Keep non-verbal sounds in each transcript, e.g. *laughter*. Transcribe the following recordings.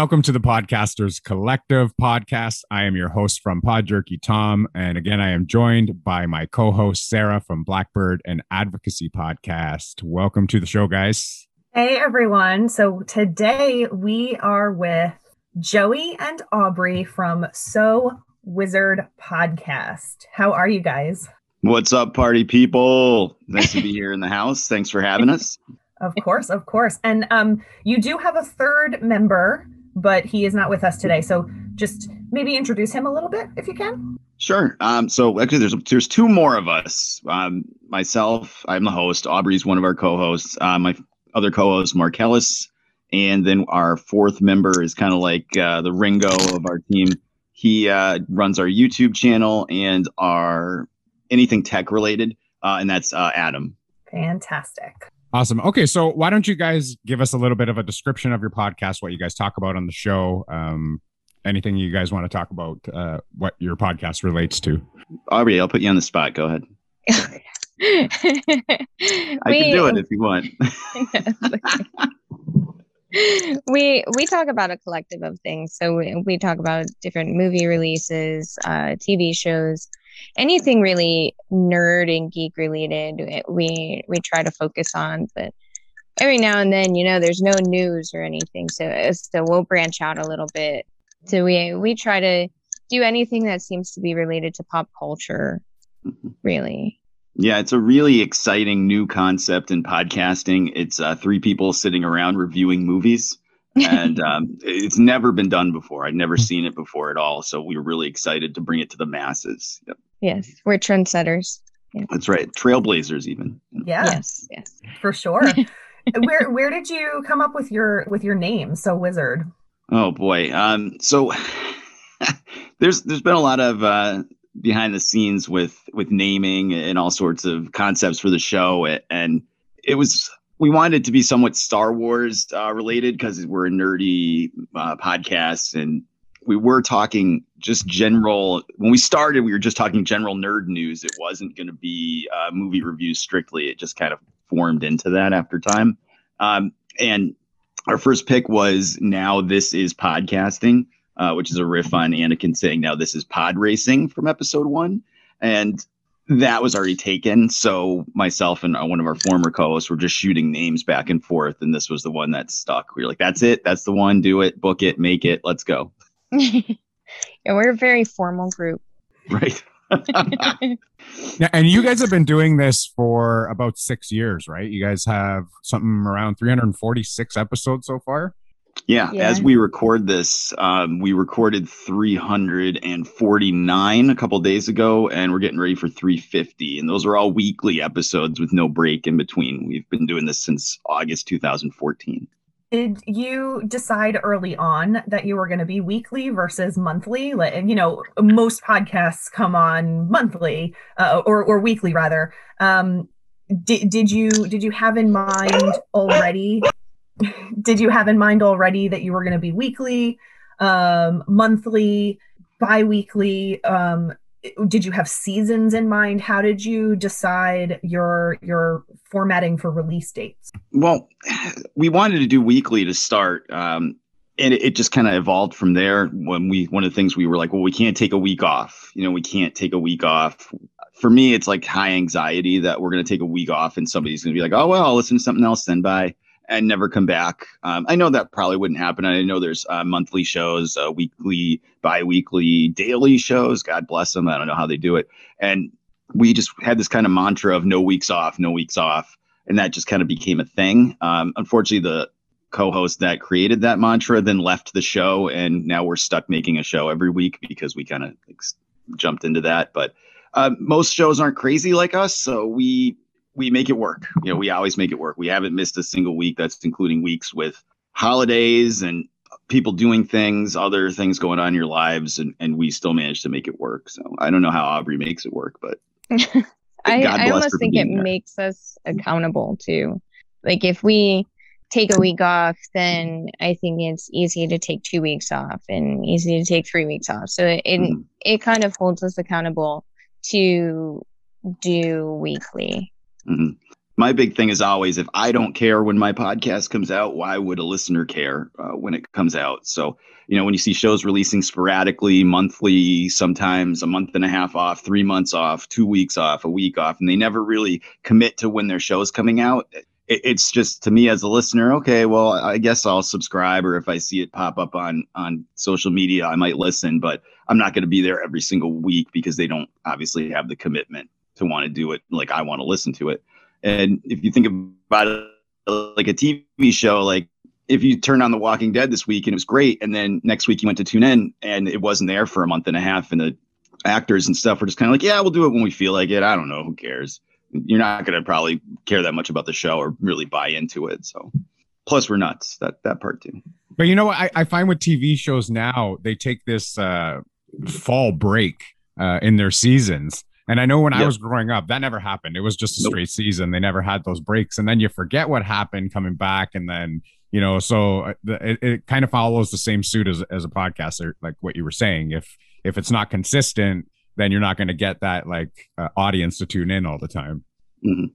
Welcome to the Podcasters Collective podcast. I am your host from Pod Jerky, Tom. And again, I am joined by my co host, Sarah from Blackbird and Advocacy Podcast. Welcome to the show, guys. Hey, everyone. So today we are with Joey and Aubrey from So Wizard Podcast. How are you guys? What's up, party people? Nice to be here in the house. Thanks for having us. *laughs* Of course, of course. And um, you do have a third member, but he is not with us today. So just maybe introduce him a little bit if you can. Sure. Um, so actually, there's there's two more of us. Um, myself, I'm the host. Aubrey's one of our co-hosts. Uh, my other co-host, Mark Ellis, and then our fourth member is kind of like uh, the Ringo of our team. He uh, runs our YouTube channel and our anything tech related, uh, and that's uh, Adam. Fantastic. Awesome. Okay, so why don't you guys give us a little bit of a description of your podcast, what you guys talk about on the show, um, anything you guys want to talk about, uh, what your podcast relates to. Aubrey, I'll put you on the spot. Go ahead. *laughs* I we, can do it if you want. *laughs* *laughs* we we talk about a collective of things. So we, we talk about different movie releases, uh, TV shows, anything really nerd and geek related we we try to focus on but every now and then you know there's no news or anything so so we'll branch out a little bit so we we try to do anything that seems to be related to pop culture mm-hmm. really yeah it's a really exciting new concept in podcasting it's uh, three people sitting around reviewing movies and *laughs* um, it's never been done before. I'd never seen it before at all. So we were really excited to bring it to the masses. Yep. Yes, we're trendsetters. Yeah. That's right, trailblazers even. Yeah. Yes, yes, for sure. *laughs* where where did you come up with your with your name? So Wizard. Oh boy. Um. So *laughs* there's there's been a lot of uh, behind the scenes with with naming and all sorts of concepts for the show, and it was we wanted it to be somewhat Star Wars uh, related because we're a nerdy uh, podcast and we were talking just general when we started we were just talking general nerd news. It wasn't going to be uh, movie reviews strictly. It just kind of formed into that after time. Um, and our first pick was now this is podcasting uh, which is a riff on anakin saying now this is pod racing from episode one. And that was already taken. So myself and uh, one of our former co-hosts were just shooting names back and forth and this was the one that stuck. We were like that's it. That's the one. Do it. Book it. Make it. Let's go *laughs* yeah, we're a very formal group. Right. *laughs* *laughs* yeah, and you guys have been doing this for about six years, right? You guys have something around 346 episodes so far. Yeah, yeah. as we record this, um, we recorded 349 a couple days ago, and we're getting ready for 350. And those are all weekly episodes with no break in between. We've been doing this since August 2014 did you decide early on that you were going to be weekly versus monthly? Like you know most podcasts come on monthly uh, or, or weekly rather. Um, did, did you did you have in mind already did you have in mind already that you were going to be weekly um, monthly bi-weekly um, did you have seasons in mind? How did you decide your your formatting for release dates? Well we wanted to do weekly to start um, and it, it just kind of evolved from there. When we one of the things we were like well we can't take a week off. You know we can't take a week off. For me it's like high anxiety that we're going to take a week off and somebody's going to be like oh well I'll listen to something else then bye and never come back. Um, I know that probably wouldn't happen. I know there's uh, monthly shows, uh, weekly, bi-weekly, daily shows. God bless them. I don't know how they do it. And we just had this kind of mantra of no weeks off, no weeks off, and that just kind of became a thing. Um, unfortunately, the co-host that created that mantra then left the show, and now we're stuck making a show every week because we kind of like, jumped into that. But uh, most shows aren't crazy like us, so we we make it work. You know, we always make it work. We haven't missed a single week. That's including weeks with holidays and people doing things, other things going on in your lives, and, and we still manage to make it work. So I don't know how Aubrey makes it work, but *laughs* I, I almost think it there. makes us accountable too. Like if we take a week off, then I think it's easy to take two weeks off and easy to take three weeks off. So it mm-hmm. it kind of holds us accountable to do weekly. Mm-hmm. my big thing is always if I don't care when my podcast comes out, why would a listener care uh, when it comes out? So, you know, when you see shows releasing sporadically, monthly, sometimes a month and a half off, three months off, two weeks off, a week off, and they never really commit to when their show's coming out, it, it's just to me as a listener, okay, well, I guess I'll subscribe, or if I see it pop up on on social media, I might listen, but I'm not going to be there every single week because they don't obviously have the commitment to want to do it like I want to listen to it. And if you think about it like a TV show, like if you turn on The Walking Dead this week and it was great, and then next week you went to tune in and it wasn't there for a month and a half, and the actors and stuff were just kind of like, yeah, we'll do it when we feel like it. I don't know, who cares? You're not going to probably care that much about the show or really buy into it. So, plus we're nuts. That that part too. But you know what? I, I find with TV shows now, they take this uh, fall break uh, in their seasons and I know when yep. I was growing up, that never happened. It was just a nope. straight season. They never had those breaks. And then you forget what happened coming back. And then, you know, so uh, it, it kind of follows the same suit as, as a podcaster, like what you were saying. If, if it's not consistent, then you're not going to get that like uh, audience to tune in all the time. Mm-hmm.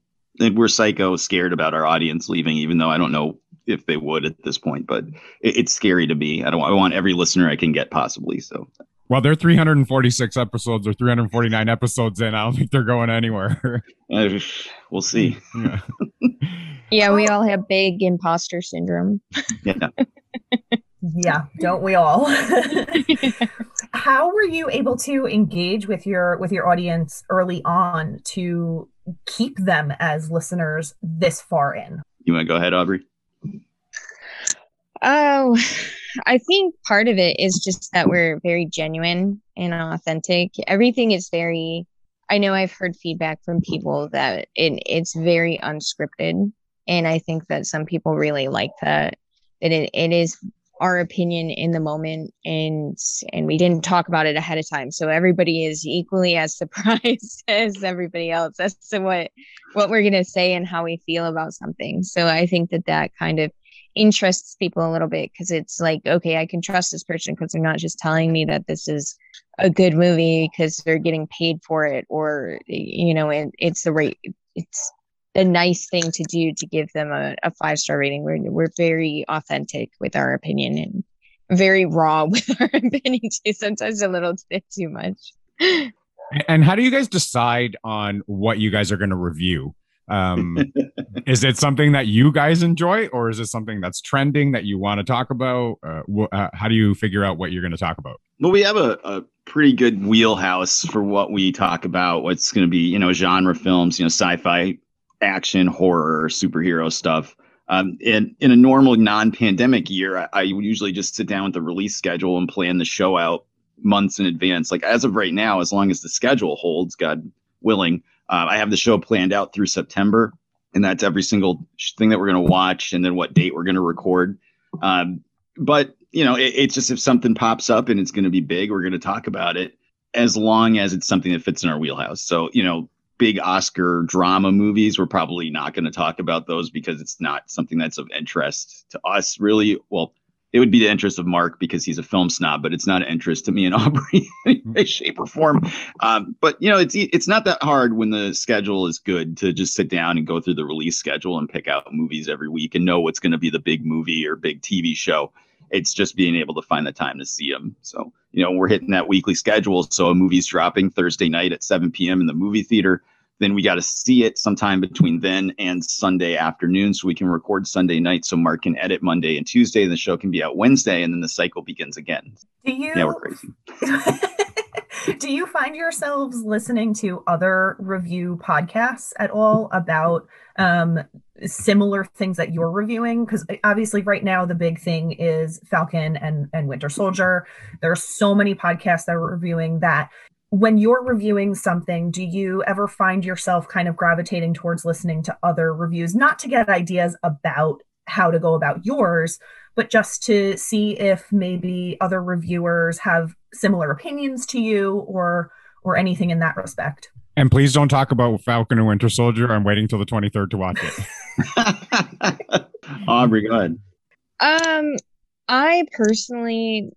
And we're psycho scared about our audience leaving, even though I don't know if they would at this point, but it, it's scary to me. I don't I want every listener I can get possibly. So well, they're 346 episodes or 349 episodes in. I don't think they're going anywhere. *laughs* Uh, we'll see. Yeah. *laughs* yeah, we all have big imposter syndrome. *laughs* Yeah. yeah, don't we all? How were you able to engage with your with your audience early on to keep them as listeners this far in? You want to go ahead, Aubrey? Oh, *sighs* I think part of it is just that we're very genuine and authentic. Everything is very I know I've heard feedback from people that it, it's very unscripted. And I think that some people really like that. That it, it is our opinion in the moment and and we didn't talk about it ahead of time. So everybody is equally as *laughs* surprised as everybody else as to what what we're gonna say and how we feel about something. So I think that that kind of interests people a little bit because it's like okay i can trust this person because they're not just telling me that this is a good movie because they're getting paid for it or you know it, it's the right it's the nice thing to do to give them a, a five star rating. We're, we're very authentic with our opinion and very raw *laughs* with our opinion too. Sometimes a little bit too much. And how do you guys decide on what you guys are going to review um *laughs* is it something that you guys enjoy or is it something that's trending that you want to talk about? Uh, wh- uh, how do you figure out what you're going to talk about? Well we have a, a pretty good wheelhouse for what we talk about what's going to be you know genre films you know sci-fi action horror superhero stuff. Um, in, in a normal non-pandemic year I, I usually just sit down with the release schedule and plan the show out months in advance. Like as of right now as long as the schedule holds god willing uh, I have the show planned out through September, and that's every single thing that we're going to watch, and then what date we're going to record. Um, but you know, it, it's just if something pops up and it's going to be big, we're going to talk about it, as long as it's something that fits in our wheelhouse. So you know, big Oscar drama movies, we're probably not going to talk about those because it's not something that's of interest to us, really. Well, it would be the interest of Mark because he's a film snob, but it's not an interest to me and *laughs* Aubrey in any shape or form. Um, but you know, it's it's not that hard when the schedule is good to just sit down and go through the release schedule and pick out movies every week and know what's going to be the big movie or big TV show. It's just being able to find the time to see them. So you know, we're hitting that weekly schedule. So a movie's dropping Thursday night at 7 p.m. in the movie theater then we got to see it sometime between then and Sunday afternoon so we can record Sunday night so Mark can edit Monday and Tuesday and the show can be out Wednesday and then the cycle begins again. Do you Yeah, we're crazy. *laughs* Do you find yourselves listening to other review podcasts at all about um, similar things that you're reviewing? Because obviously, right now the big thing is Falcon and and Winter Soldier. There are so many podcasts that are reviewing that when you're reviewing something, do you ever find yourself kind of gravitating towards listening to other reviews, not to get ideas about how to go about yours, but just to see if maybe other reviewers have similar opinions to you or or anything in that respect? And please don't talk about Falcon and Winter Soldier. I'm waiting till the 23rd to watch it. *laughs* Aubrey, go ahead. Um, I personally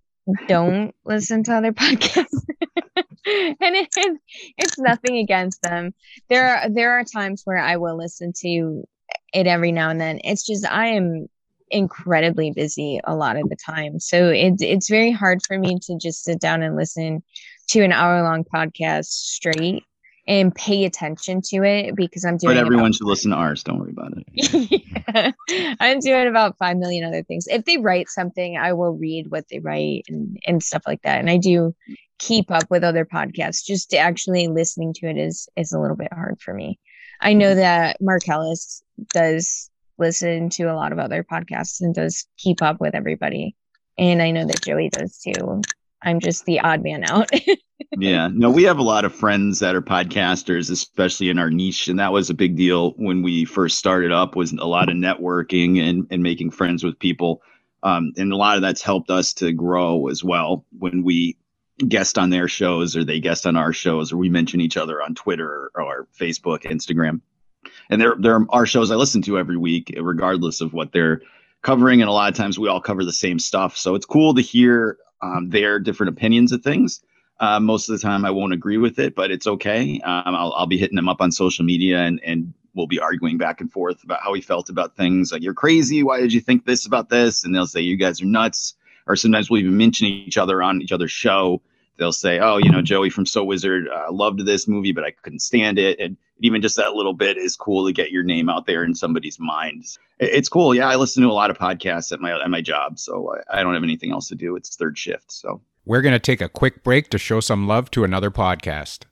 don't listen to other *laughs* podcasts. *laughs* and it, it's nothing against them. There are there are times where I will listen to it every now and then. It's just I am incredibly busy a lot of the time. So it's it's very hard for me to just sit down and listen to an hour long podcast straight and pay attention to it because I'm doing. But everyone about- should listen to ours. Don't worry about it. *laughs* yeah. I'm doing about five million other things. If they write something, I will read what they write and and stuff like that. And I do keep up with other podcasts. Just actually listening to it is is a little bit hard for me. I know mm-hmm. that Mark Ellis does listen to a lot of other podcasts and does keep up with everybody. And I know that Joey does too. I'm just the odd man out. *laughs* yeah. No, we have a lot of friends that are podcasters, especially in our niche. And that was a big deal when we first started up was a lot of networking and, and making friends with people. Um, and a lot of that's helped us to grow as well when we guest on their shows or they guest on our shows or we mention each other on Twitter or Facebook, Instagram and there there are shows I listen to every week, regardless of what they're covering. And a lot of times we all cover the same stuff, so it's cool to hear um, their different opinions of things. Uh, most of the time, I won't agree with it, but it's okay. Um, I'll, I'll be hitting them up on social media, and and we'll be arguing back and forth about how he felt about things. Like you're crazy. Why did you think this about this? And they'll say you guys are nuts. Or sometimes we'll even mention each other on each other's show they'll say, "Oh, you know, Joey from So Wizard uh, loved this movie, but I couldn't stand it." And even just that little bit is cool to get your name out there in somebody's mind. It's cool. Yeah, I listen to a lot of podcasts at my at my job, so I, I don't have anything else to do. It's third shift, so we're gonna take a quick break to show some love to another podcast.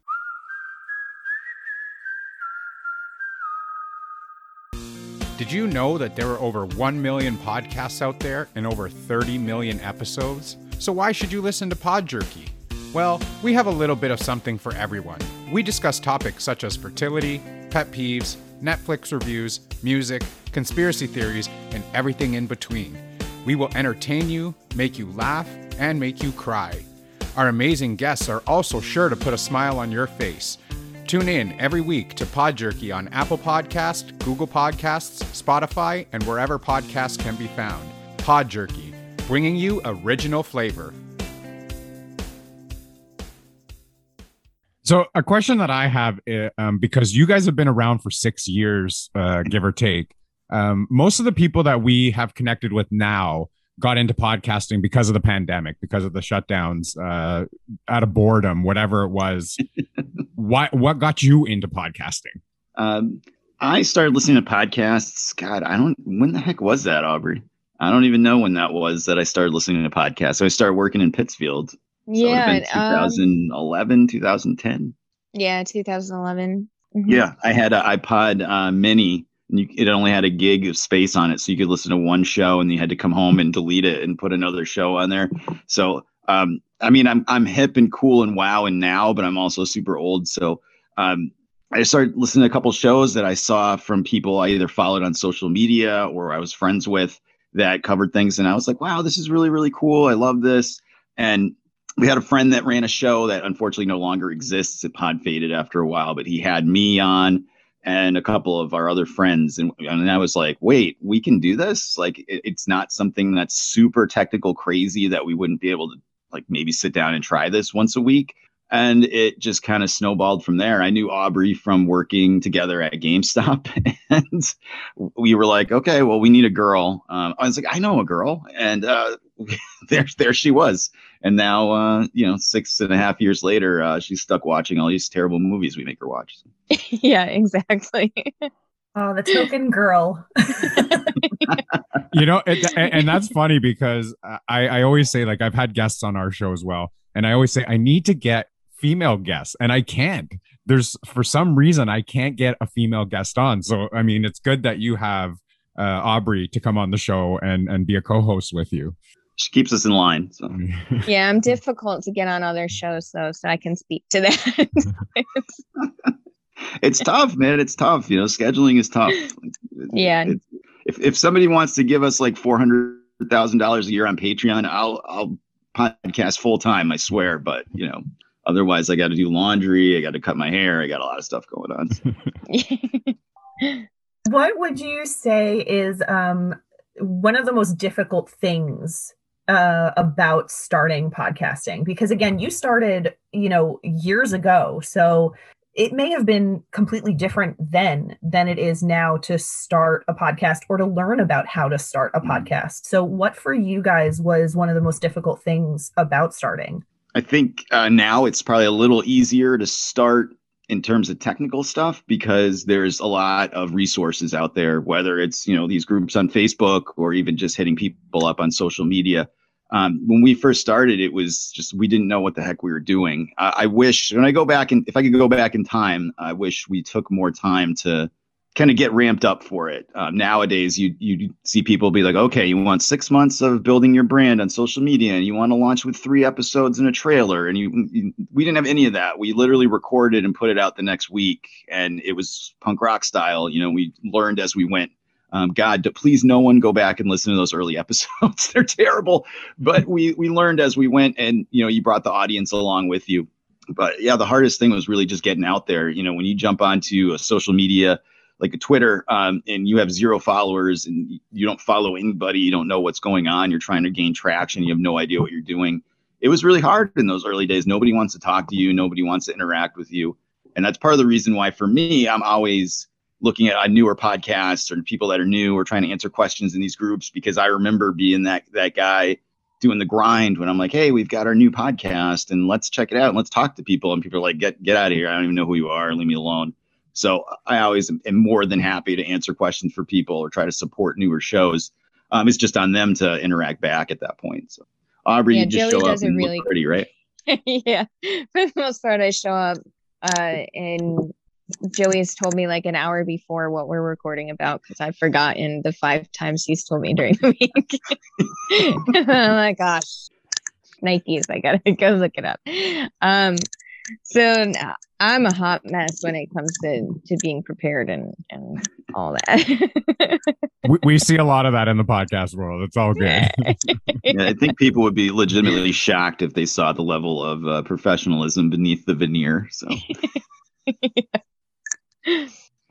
Did you know that there are over 1 million podcasts out there and over 30 million episodes? So why should you listen to Pod Jerky? Well, we have a little bit of something for everyone. We discuss topics such as fertility, pet peeves, Netflix reviews, music, conspiracy theories, and everything in between. We will entertain you, make you laugh, and make you cry. Our amazing guests are also sure to put a smile on your face. Tune in every week to Pod Jerky on Apple Podcast, Google Podcasts, Spotify, and wherever podcasts can be found. Pod Jerky, bringing you original flavor. So, a question that I have, eh, um, because you guys have been around for six years, uh, give or take, um, most of the people that we have connected with now got into podcasting because of the pandemic, because of the shutdowns, uh, out of boredom, whatever it was. *laughs* Why? What got you into podcasting? Um, I started listening to podcasts. God, I don't. When the heck was that, Aubrey? I don't even know when that was that I started listening to podcasts. So I started working in Pittsfield yeah. 2011, um, 2010. Yeah, 2011. Mm-hmm. Yeah, I had an iPod uh, Mini. And you, it only had a gig of space on it, so you could listen to one show, and you had to come home and delete it and put another show on there. So, um, I mean, I'm I'm hip and cool and wow and now, but I'm also super old. So, um, I started listening to a couple shows that I saw from people I either followed on social media or I was friends with that covered things, and I was like, wow, this is really really cool. I love this. And we had a friend that ran a show that unfortunately no longer exists. It pod faded after a while, but he had me on and a couple of our other friends. And, and I was like, wait, we can do this? Like, it, it's not something that's super technical crazy that we wouldn't be able to, like, maybe sit down and try this once a week. And it just kind of snowballed from there. I knew Aubrey from working together at GameStop, *laughs* and we were like, okay, well, we need a girl. Um, I was like, I know a girl. And uh, *laughs* there, there she was and now uh, you know six and a half years later uh, she's stuck watching all these terrible movies we make her watch. *laughs* Yeah exactly. *laughs* Oh the token girl. You know it, and, and, that's funny because I, I always say like i've had guests on our show as well and i always say i need to get female guests and i can't. There's for some reason i can't get a female guest on. So i mean it's good that you have uh, aubrey to come on the show and and be a co-host with you she keeps us in line. So *laughs* yeah, I'm difficult to get on other shows though, so I can speak to that. *laughs* it's tough, man. It's tough. You know, scheduling is tough. *laughs* Yeah. if if somebody wants to give us like four hundred thousand dollars a year on Patreon, I'll I'll podcast full time. I swear. But you know, otherwise, I got to do laundry. I got to cut my hair. I got a lot of stuff going on. what would you say is um one of the most difficult things uh, about starting podcasting? Because again, you started, you know, years ago. So it may have been completely different then than it is now to start a podcast or to learn about how to start a mm-hmm. podcast. So, what for you guys was one of the most difficult things about starting? I think uh, now it's probably a little easier to start in terms of technical stuff because there's a lot of resources out there, whether it's you know these groups on Facebook or even just hitting people up on social media um, when we first started, it was just we didn't know what the heck we were doing. I, I wish when I go back and if I could go back in time, I wish we took more time to kind of get ramped up for it. Um, nowadays, you you see people be like, okay, you want six months of building your brand on social media, and you want to launch with three episodes and a trailer, and you, you, we didn't have any of that. We literally recorded and put it out the next week, and it was punk rock style. You know, we learned as we went. Um, God, please, no one go back and listen to those early *laughs* episodes. They're terrible. But we we learned as we went, and you know, you brought the audience along with you. But yeah, the hardest thing was really just getting out there. You know, when you jump onto a social media like a Twitter, um, and you have zero followers, and you don't follow anybody, you don't know what's going on. You're trying to gain traction. You have no idea what you're doing. It was really hard in those early days. Nobody wants to talk to you. Nobody wants to interact with you. And that's part of the reason why, for me, I'm always looking at a newer podcasts or people that are new or trying to answer questions in these groups because I remember being that that guy doing the grind when I'm like, hey, we've got our new podcast and let's check it out and let's talk to people. And people are like, get get out of here. I don't even know who you are. Leave me alone. So I always am more than happy to answer questions for people or try to support newer shows. Um, it's just on them to interact back at that point. So Aubrey, yeah, you just Joey show up and really look pretty, right? *laughs* yeah, for the most part, I show up uh, and Joey's told me like an hour before what we're recording about because I've forgotten the five times he's told me during the week. *laughs* oh my gosh, Nikes! I gotta *laughs* go look it up. Um, so I'm a hot mess when it comes to to being prepared and and all that. *laughs* we, we see a lot of that in the podcast world. It's all good. *laughs* yeah, I think people would be legitimately shocked if they saw the level of uh, professionalism beneath the veneer. So. *laughs*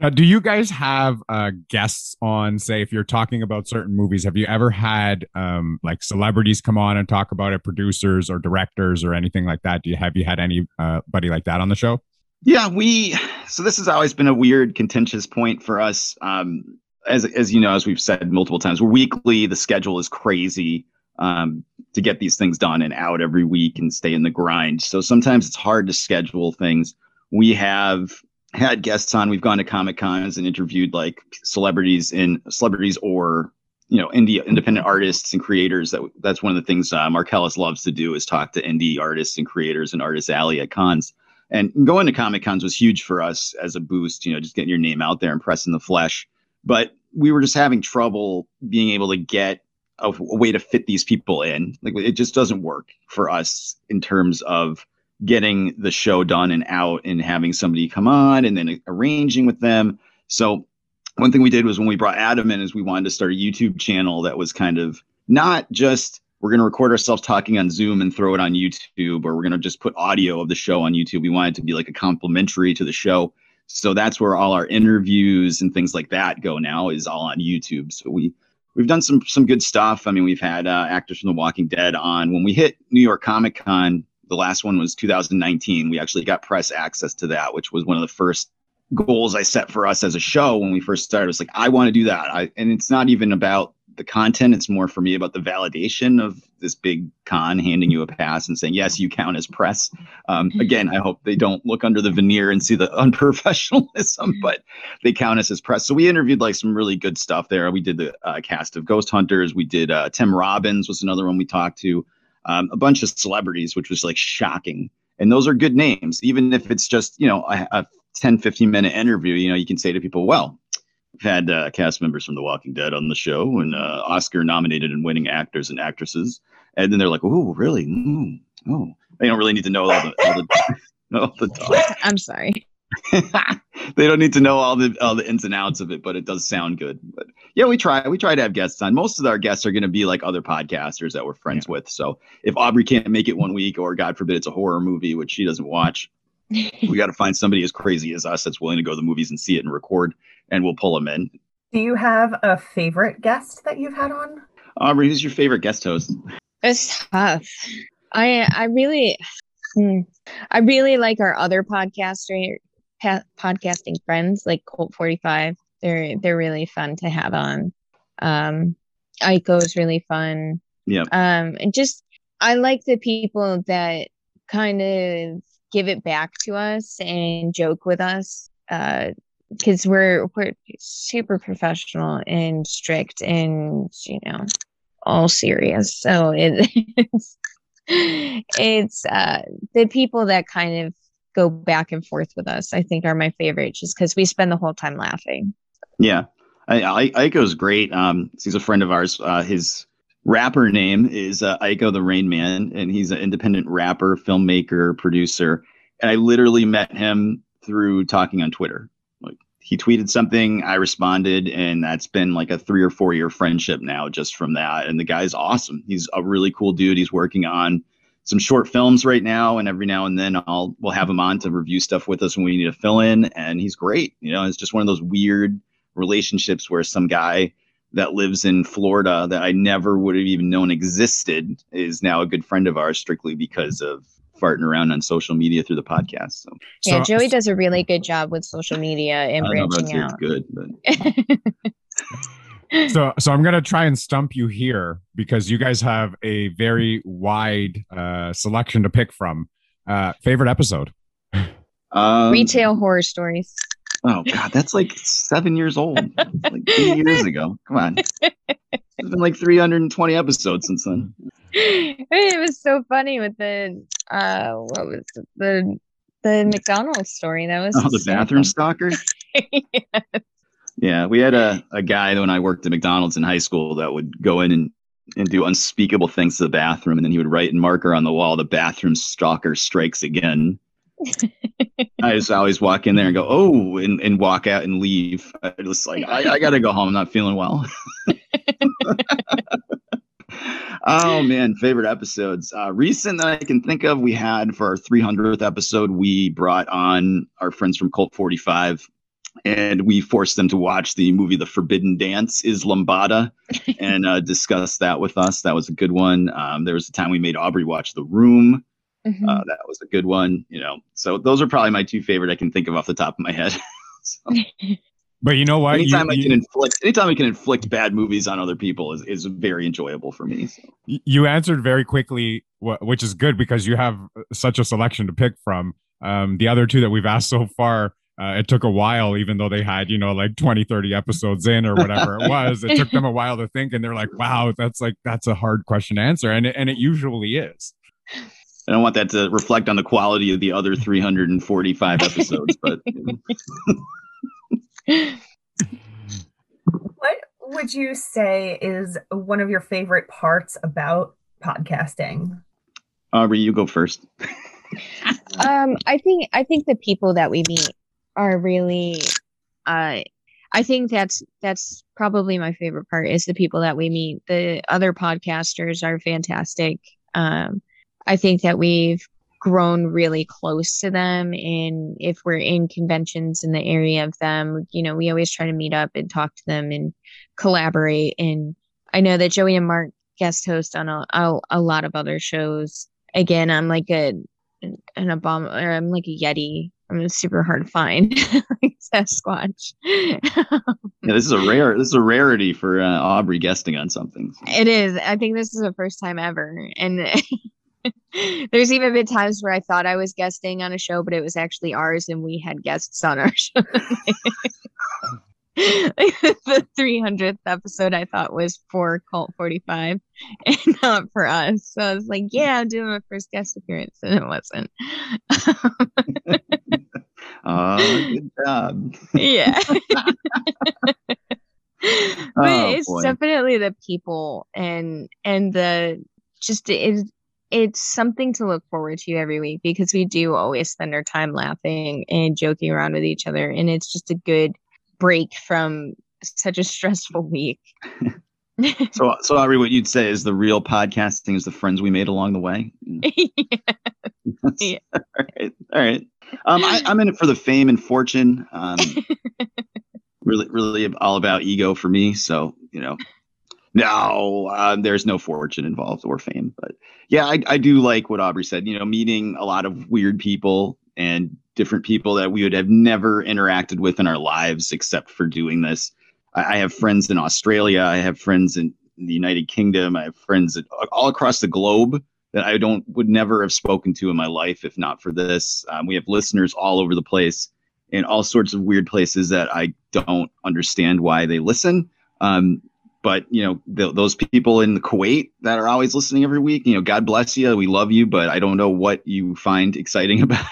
yeah. Uh, do you guys have uh, guests on? Say, if you're talking about certain movies, have you ever had um, like celebrities come on and talk about it, producers or directors or anything like that? Do you have you had anybody uh, like that on the show? Yeah, we. So this has always been a weird, contentious point for us. Um, as as you know, as we've said multiple times, we're weekly. The schedule is crazy um, to get these things done and out every week and stay in the grind. So sometimes it's hard to schedule things. We have had guests on. We've gone to comic cons and interviewed like celebrities in celebrities or you know indie independent artists and creators. That that's one of the things uh, Mark Ellis loves to do is talk to indie artists and creators and artists alley at cons. And going to comic cons was huge for us as a boost. You know, just getting your name out there and pressing the flesh. But we were just having trouble being able to get a, a way to fit these people in. Like it just doesn't work for us in terms of getting the show done and out and having somebody come on and then arranging with them. So one thing we did was when we brought Adam in is we wanted to start a YouTube channel that was kind of not just we're going to record ourselves talking on Zoom and throw it on YouTube or we're going to just put audio of the show on YouTube. We wanted to be like a complimentary to the show. So that's where all our interviews and things like that go now is all on YouTube. So we we've done some some good stuff. I mean, we've had uh, actors from The Walking Dead on. When we hit New York Comic Con, the last one was 2019. We actually got press access to that, which was one of the first goals I set for us as a show when we first started. It was like, I want to do that. I, and it's not even about the content. It's more for me about the validation of this big con handing you a pass and saying, yes, you count as press. Um, mm-hmm. again, I hope they don't look under the veneer and see the *laughs* unprofessionalism, but they count us as press. So we interviewed like some really good stuff there. We did the uh, cast of Ghost Hunters. We did uh, Tim Robbins was another one we talked to um, a bunch of celebrities, which was like shocking. And those are good names, even if it's just, you know, a, a 10, 15 minute interview, you know, you can say to people, well, I've had uh, cast members from The Walking Dead on the show and uh, Oscar nominated and winning actors and actresses. And then they're like, oh, really? Mm, oh, they don't really need to know all the, all the, *laughs* all the I'm sorry. *laughs* they don't need to know all the all the ins and outs of it, but it does sound good. But yeah, we try we try to have guests on. Most of our guests are going to be like other podcasters that we're friends yeah. with. So if Aubrey can't make it one week, or God forbid it's a horror movie which she doesn't watch, *laughs* we got to find somebody as crazy as us that's willing to go to the movies and see it and record, and we'll pull them in. Do you have a favorite guest that you've had on? Aubrey, who's your favorite guest host? It's tough. I I really hmm, I really like our other podcaster pa- podcasting friends like Colt 45. They're they're really fun to have on. Um Aiko is really fun. Yeah. Um and just I like the people that kind of give it back to us and joke with us. Uh because we're we're super professional and strict and you know all serious so it, *laughs* it's it's uh the people that kind of go back and forth with us i think are my favorite just because we spend the whole time laughing Yeah. I, I, Aiko's great. Um, he's a friend of ours. Uh, his rapper name is uh, the Rain Man, and he's an independent rapper, filmmaker, producer. And I literally met him through talking on Twitter. Like he tweeted something, I responded, and that's been like a three or four year friendship now just from that. And the guy's awesome. He's a really cool dude. He's working on some short films right now, and every now and then I'll we'll have him on to review stuff with us when we need to fill in. And he's great. You know, it's just one of those weird relationships where some guy that lives in Florida that I never would have even known existed is now a good friend of ours strictly because of farting around on social media through the podcast. So. Yeah So- joey does a really good job with social media and I don't know about branching it's out. good, but *laughs* so so i'm gonna try and stump you here because you guys have a very wide uh selection to pick from. Uh favorite episode? Um, retail horror stories Oh God, that's like seven years old. It's like eight years ago. Come on, it's been like 320 episodes since then. it was so funny with the uh what was it? the the McDonald's story. That was Oh, the so bathroom stalker. *laughs* funny. Yeah, we had a, a guy when I worked at McDonald's in high school that would go in and, and do unspeakable things to the bathroom, and then he would write in marker on the wall, "The bathroom stalker strikes again." I just always walk in there and go, "Oh," and, and walk out and leave. I just like I, I gotta go home. I'm not feeling well. *laughs* oh man, favorite episodes. Uh, recent that I can think of, we had for our 300th episode, we brought on our friends from Colt 45 and we forced them to watch the movie The Forbidden Dance is Lambada *laughs* and uh, discuss that with us. That was a good one. Um, there was a time we made Aubrey watch The Room. Mhm. Uh, that was a good one. You know, so those are probably my two favorite I can think of off the top of my head. *laughs* so, but you know what You- anytime I you- can inflict, anytime I can inflict bad movies on other people is, is very enjoyable for me. So. You answered very quickly wh- which is good because you have such a selection to pick from um, the other two that we've asked so far uh, it took a while even though they had you know like 20 30 episodes in or whatever it was it took them a while to think and they're like wow that's like that's a hard question to answer and it, and it usually is I don't want that to reflect on the quality of the other 345 episodes, but. *laughs* What would you say is one of your favorite parts about podcasting? Aubrey, you go first. *laughs* um i think i think the people that we meet are really uh i think that's that's probably my favorite part is the people that we meet the other podcasters are fantastic um i think that we've grown really close to them and if we're in conventions in the area of them you know we always try to meet up and talk to them and collaborate and i know that joey and mark guest host on a, a, a lot of other shows again i'm like a an, an Obama or I'm like a Yeti. I'm super hard to find, *laughs* like Sasquatch. Yeah, this is a rare. This is a rarity for uh, Aubrey guesting on something. it is. I think this is the first time ever, and *laughs* *laughs* there's even been times where I thought I was guesting on a show, but it was actually ours, and we had guests on our *laughs* show. *laughs* the 300th episode I thought was for Colt 45 and not for us. So I was like, yeah, I'm doing my first guest appearance, and it wasn't. Oh, good job. yeah. but Oh, it's boy. definitely the people and and the just it's it's something to look forward to every week because we do always spend our time laughing and joking around with each other and it's just a good break from such a stressful *laughs* week. So, so Aubrey, what you'd say is the real podcasting is the friends we made along the way. *laughs* Yeah. *laughs* all right, all right. Um, I, I'm in it for the fame and fortune. Um, really, really all about ego for me. So, you know, No, uh, there's no fortune involved or fame. But yeah, I, I do like what Aubrey said. You know, meeting a lot of weird people and different people that we would have never interacted with in our lives except for doing this. I, I have friends in Australia. I have friends in, the United Kingdom. I have friends at, all across the globe that I don't would never have spoken to in my life if not for this. Um, we have listeners all over the place in all sorts of weird places that I don't understand why they listen. Um, but you know th- those people in Kuwait that are always listening every week, you know, God bless you. We love you, but I don't know what you find exciting *laughs* about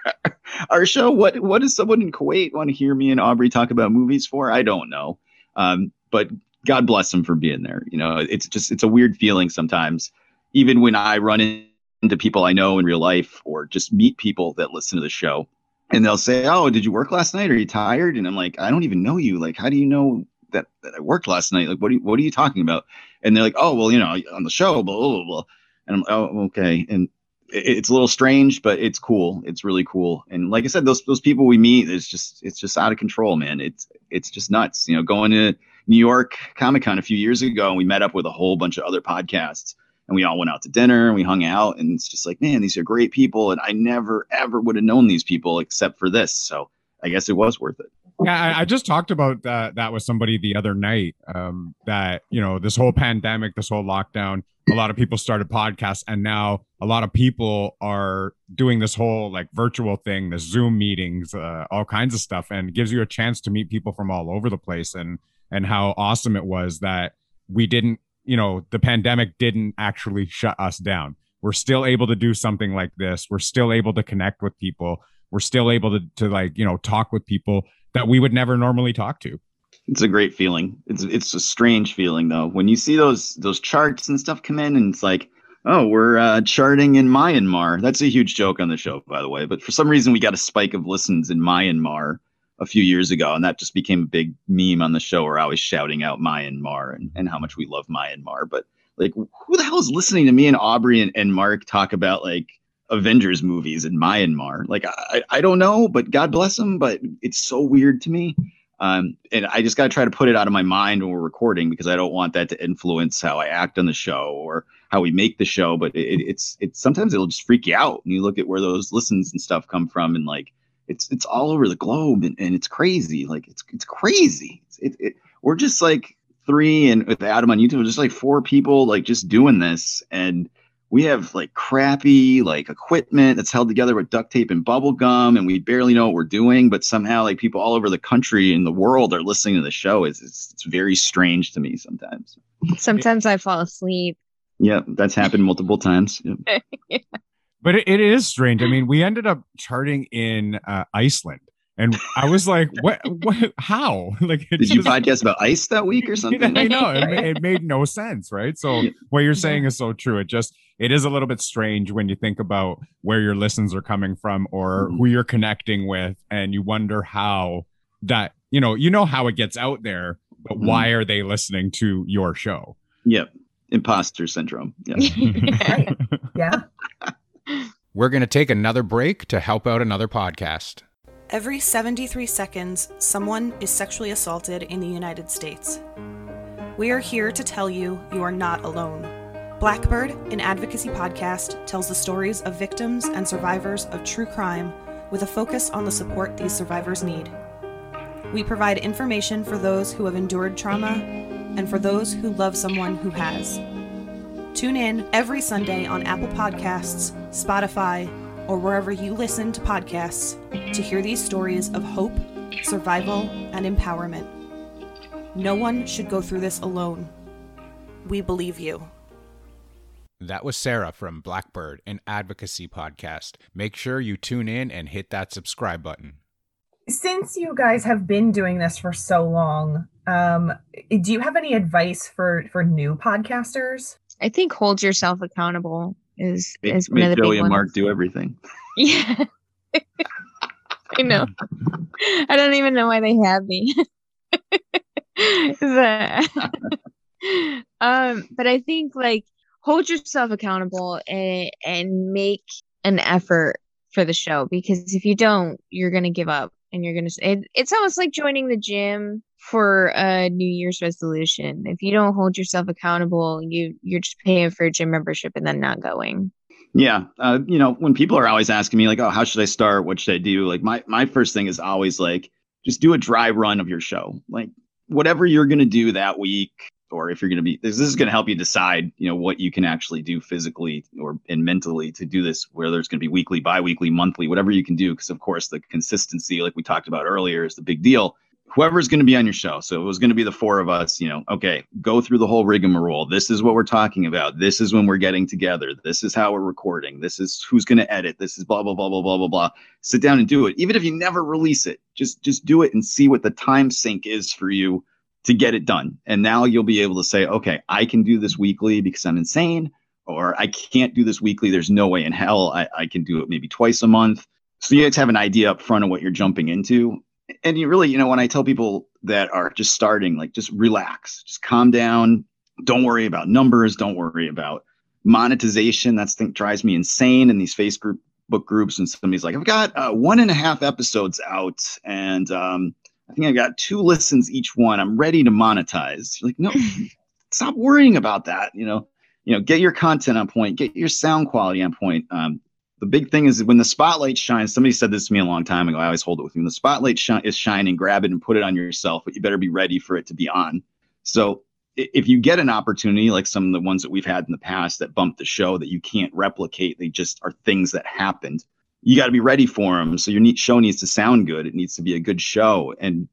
*laughs* our show. What what does someone in Kuwait want to hear me and Aubrey talk about movies for? I don't know. Um, but God bless them for being there. You know, it's just it's a weird feeling sometimes, even when I run into people I know in real life or just meet people that listen to the show and they'll say, "Oh, did you work last night? Are you tired?" And I'm like, "I don't even know you. Like, how do you know that, that I worked last night? Like, what are you, what are you talking about?" And they're like, "Oh, well, you know, on the show, blah blah blah." And I'm like, "Oh, okay." And it, it's a little strange, but it's cool. It's really cool. And like I said, those those people we meet it's just it's just out of control, man. It's it's just nuts. You know, going to New York Comic Con a few years ago, and we met up with a whole bunch of other podcasts and we all went out to dinner and we hung out and it's just like man these are great people and i never ever would have known these people except for this so i guess it was worth it yeah i, just talked about that that with somebody the other night um, that you know this whole pandemic this whole lockdown a lot of people started podcasts and now a lot of people are doing this whole like virtual thing the zoom meetings uh, all kinds of stuff and gives you a chance to meet people from all over the place and and how awesome it was that we didn't you know the pandemic didn't actually shut us down. We're still able to do something like this. We're still able to connect with people. We're still able to, to like you know talk with people that we would never normally talk to. It's a great feeling. It's it's a strange feeling though. When you see those those charts and stuff come in and it's like oh we're uh, charting in myanmar. That's a huge joke on the show by the way. But for some reason we got a spike of listens in myanmar a few years ago, and that just became a big meme on the show. We're always shouting out Myanmar and, and how much we love Myanmar. But like, who the hell is listening to me and Aubrey and, and Mark talk about like Avengers movies in Myanmar? Like, I, I don't know, but God bless them. But it's so weird to me. Um, and I just got to try to put it out of my mind when we're recording because I don't want that to influence how I act on the show or how we make the show. But it, it's it's sometimes it'll just freak you out when you look at where those listens and stuff come from and like it's it's all over the globe and, and it's crazy like it's it's crazy it, it, we're just like three and with adam on youtube just like four people like just doing this and we have like crappy like equipment that's held together with duct tape and bubble gum and we barely know what we're doing but somehow like people all over the country and the world are listening to the show it's, it's, it's very strange to me sometimes sometimes i fall asleep yeah that's happened multiple times yep. *laughs* yeah but it, it is strange. I mean, we ended up charting in uh, Iceland. And I was like, "What? What? How? *laughs* Like, did just, you podcast about ice that week or something?" *laughs* I know it, it, made no sense, right? So what you're saying is so true. It just it is a little bit strange when you think about where your listens are coming from or mm-hmm. who you're connecting with, and you wonder how that you know you know how it gets out there, but mm-hmm. why are they listening to your show? Yep, imposter syndrome. Yeah, *laughs* yeah. We're going to take another break to help out another podcast. Every 73 seconds, someone is sexually assaulted in the United States. We are here to tell you you are not alone. Blackbird, an advocacy podcast, tells the stories of victims and survivors of true crime with a focus on the support these survivors need. We provide information for those who have endured trauma and for those who love someone who has. Tune in every Sunday on Apple Podcasts, Spotify, or wherever you listen to podcasts to hear these stories of hope, survival, and empowerment. No one should go through this alone. We believe you. That was Sarah from Blackbird, an advocacy podcast. Make sure you tune in and hit that subscribe button. Since you guys have been doing this for so long, um, do you have any advice for for new podcasters? I think hold yourself accountable is make, is one of the Joey big and Mark do everything. *laughs* Yeah. *laughs* I know. *laughs* I don't even know why they have me. um, but I think like hold yourself accountable and and make an effort for the show because if you don't, you're gonna give up and you're gonna. It, it's almost like joining the gym for a New Year's resolution. If you don't hold yourself accountable, you you're just paying for a gym membership and then not going. Yeah, uh, you know, when people are always asking me like, "Oh, how should I start? What should I do?" Like my my first thing is always like, just do a dry run of your show. Like whatever you're going to do that week, or if you're going to be this, is going to help you decide you know what you can actually do physically or and mentally to do this whether it's going to be weekly bi-weekly monthly whatever you can do because of course the consistency like we talked about earlier is the big deal whoever's going to be on your show so it was going to be the four of us you know okay go through the whole rigmarole this is what we're talking about this is when we're getting together this is how we're recording this is who's going to edit this is blah blah blah blah blah blah blah sit down and do it even if you never release it just just do it and see what the time sink is for you to get it done. And now you'll be able to say, okay, I can do this weekly because I'm insane, or I can't do this weekly. There's no way in hell I, I can do it maybe twice a month. So you guys have an idea up front of what you're jumping into. And you really, you know, when I tell people that are just starting, like just relax, just calm down. Don't worry about numbers. Don't worry about monetization. That's thing drives me insane in these Facebook book groups. And somebody's like, I've got uh, one and a half episodes out, and um, I think I got two listens each one. I'm ready to monetize. You're like, no, *laughs* stop worrying about that. You know, you know, get your content on point, get your sound quality on point. Um, the big thing is when the spotlight shines. Somebody said this to me a long time ago. I always hold it with me. When the spotlight sh- is shining, grab it and put it on yourself, but you better be ready for it to be on. So if you get an opportunity like some of the ones that we've had in the past that bump the show that you can't replicate, they just are things that happened you got to be ready for them. So your show needs to sound good. It needs to be a good show. And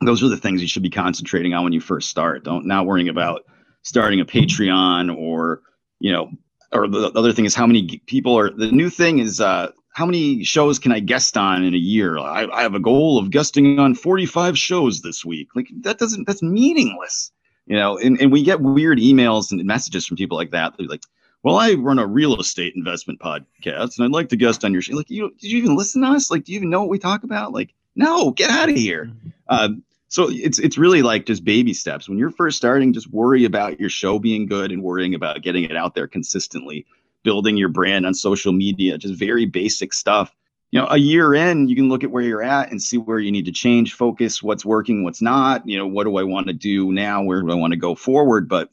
those are the things you should be concentrating on when you first start. Don't not worrying about starting a Patreon or, you know, or the, the other thing is how many people are the new thing is uh how many shows can I guest on in a year? I, I have a goal of guesting on 45 shows this week. Like that doesn't that's meaningless. You know, and, and we get weird emails and messages from people like that. They're like, well, I run a real estate investment podcast and I'd like to guest on your show. Like, you did you even listen to us? Like, do you even know what we talk about? Like, no, get out of here. Mm-hmm. So it's it's really like just baby steps. When you're first starting, just worry about your show being good and worrying about getting it out there consistently, building your brand on social media, just very basic stuff. You know, a year in, you can look at where you're at and see where you need to change, focus, what's working, what's not. You know, what do I want to do now? Where do I want to go forward? But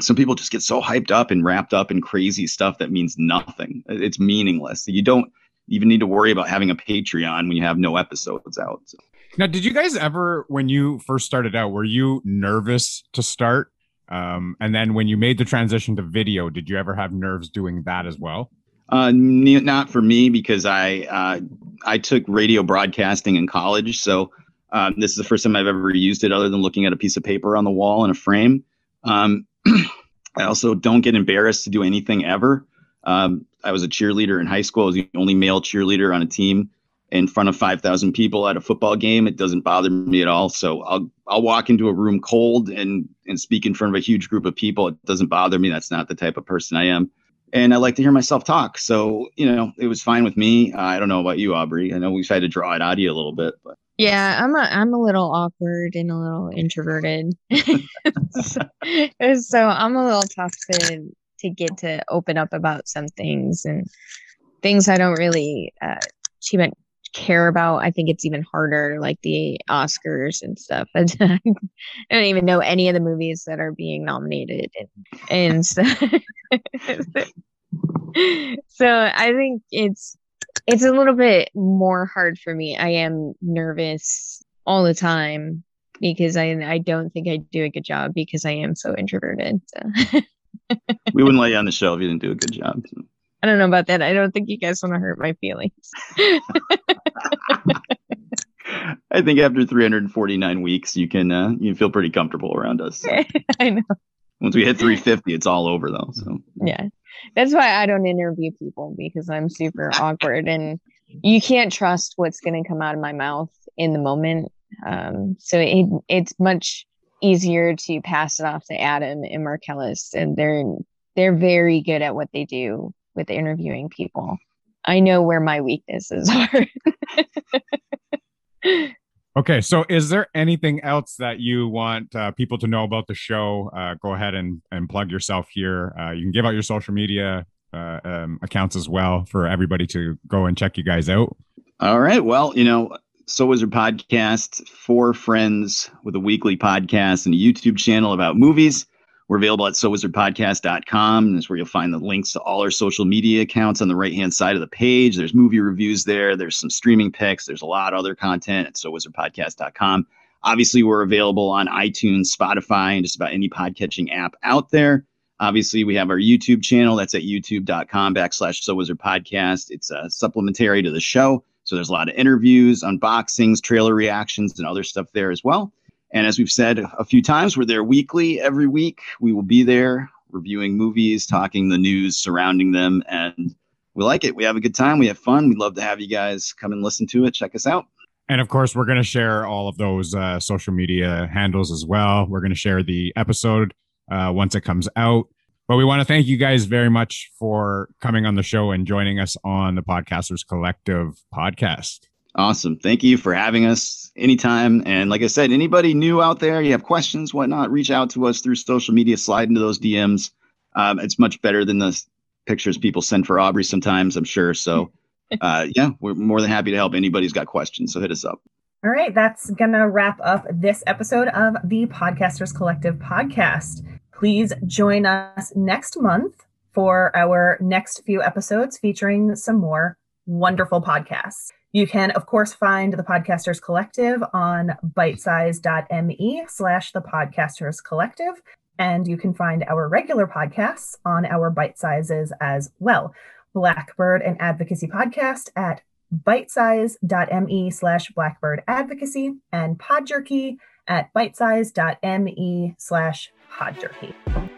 some people just get so hyped up and wrapped up in crazy stuff that means nothing. It's meaningless. You don't even need to worry about having a Patreon when you have no episodes out. So. Now, did you guys ever, when you first started out, were you nervous to start? Um, and then when you made the transition to video, did you ever have nerves doing that as well? Uh, not for me because I uh, I took radio broadcasting in college, so um, this is the first time I've ever used it, other than looking at a piece of paper on the wall in a frame. Um, *clears throat* I also don't get embarrassed to do anything ever. Um, I was a cheerleader in high school. I was the only male cheerleader on a team in front of 5,000 people at a football game. It doesn't bother me at all. So I'll I'll walk into a room cold and and speak in front of a huge group of people. It doesn't bother me. That's not the type of person I am. And I like to hear myself talk. So, you know, it was fine with me. I don't know about you, Aubrey. I know we've had to draw it out of you a little bit, but yeah, I'm a I'm a little awkward and a little introverted. *laughs* so, I'm a little tough to to get to open up about some things and things I don't really uh too much care about. I think it's even harder, like the Oscars and stuff. *laughs* I don't even know any of the movies that are being nominated and *laughs* and so, *laughs* so I think it's it's a little bit more hard for me. I am nervous all the time because I I don't think I do a good job because I am so introverted. So. we wouldn't let you on the show if you didn't do a good job. So. I don't know about that. I don't think you guys want to hurt my feelings. *laughs* I think after 349 weeks, you can uh, you feel pretty comfortable around us. So. *laughs* I know. Once we hit 350, it's all over though. So yeah, that's why I don't interview people because I'm super awkward and you can't trust what's going to come out of my mouth in the moment. Um, so it, it's much easier to pass it off to Adam and Marcellus, and they're they're very good at what they do with interviewing people. I know where my weaknesses *laughs* are. Okay, so is there anything else that you want uh, people to know about the show? Uh, go ahead and, and plug yourself here. Uh, you can give out your social media uh, um, accounts as well for everybody to go and check you guys out. All right. Well, you know, So Wizard Podcast, four friends with a weekly podcast and a YouTube channel about movies. We're available at sowizardpodcast.com. That's where you'll find the links to all our social media accounts on the right hand side of the page. There's movie reviews there. There's some streaming picks. There's a lot of other content at sowizardpodcast.com. Obviously, we're available on iTunes, Spotify, and just about any podcatching app out there. Obviously, we have our YouTube channel. That's at youtube.com backslash So Wizard Podcast. It's uh, supplementary to the show. So there's a lot of interviews, unboxings, trailer reactions, and other stuff there as well. And as we've said a few times, we're there weekly. Every week, we will be there reviewing movies, talking the news surrounding them. And we like it. We have a good time. We have fun. We'd love to have you guys come and listen to it. Check us out. And of course, we're going to share all of those uh, social media handles as well. We're going to share the episode uh, once it comes out. But we want to thank you guys very much for coming on the show and joining us on the Podcasters Collective podcast. Awesome. Thank you for having us anytime. And like I said, anybody new out there, you have questions, whatnot, reach out to us through social media, slide into those DMs. Um, it's much better than the pictures people send for Aubrey sometimes, I'm sure. So, *laughs* uh, yeah, we're more than happy to help anybody who's got questions. So hit us up. All right, that's going to wrap up this episode of the Podcasters Collective podcast. Please join us next month for our next few episodes featuring some more wonderful podcasts. You can, of course, find the Podcasters Collective on bitesize.me slash the Podcasters Collective. And you can find our regular podcasts on our bite sizes as well. Blackbird and Advocacy Podcast at bitesize.me slash blackbird advocacy and podjerky at bitesize.me slash podjerky.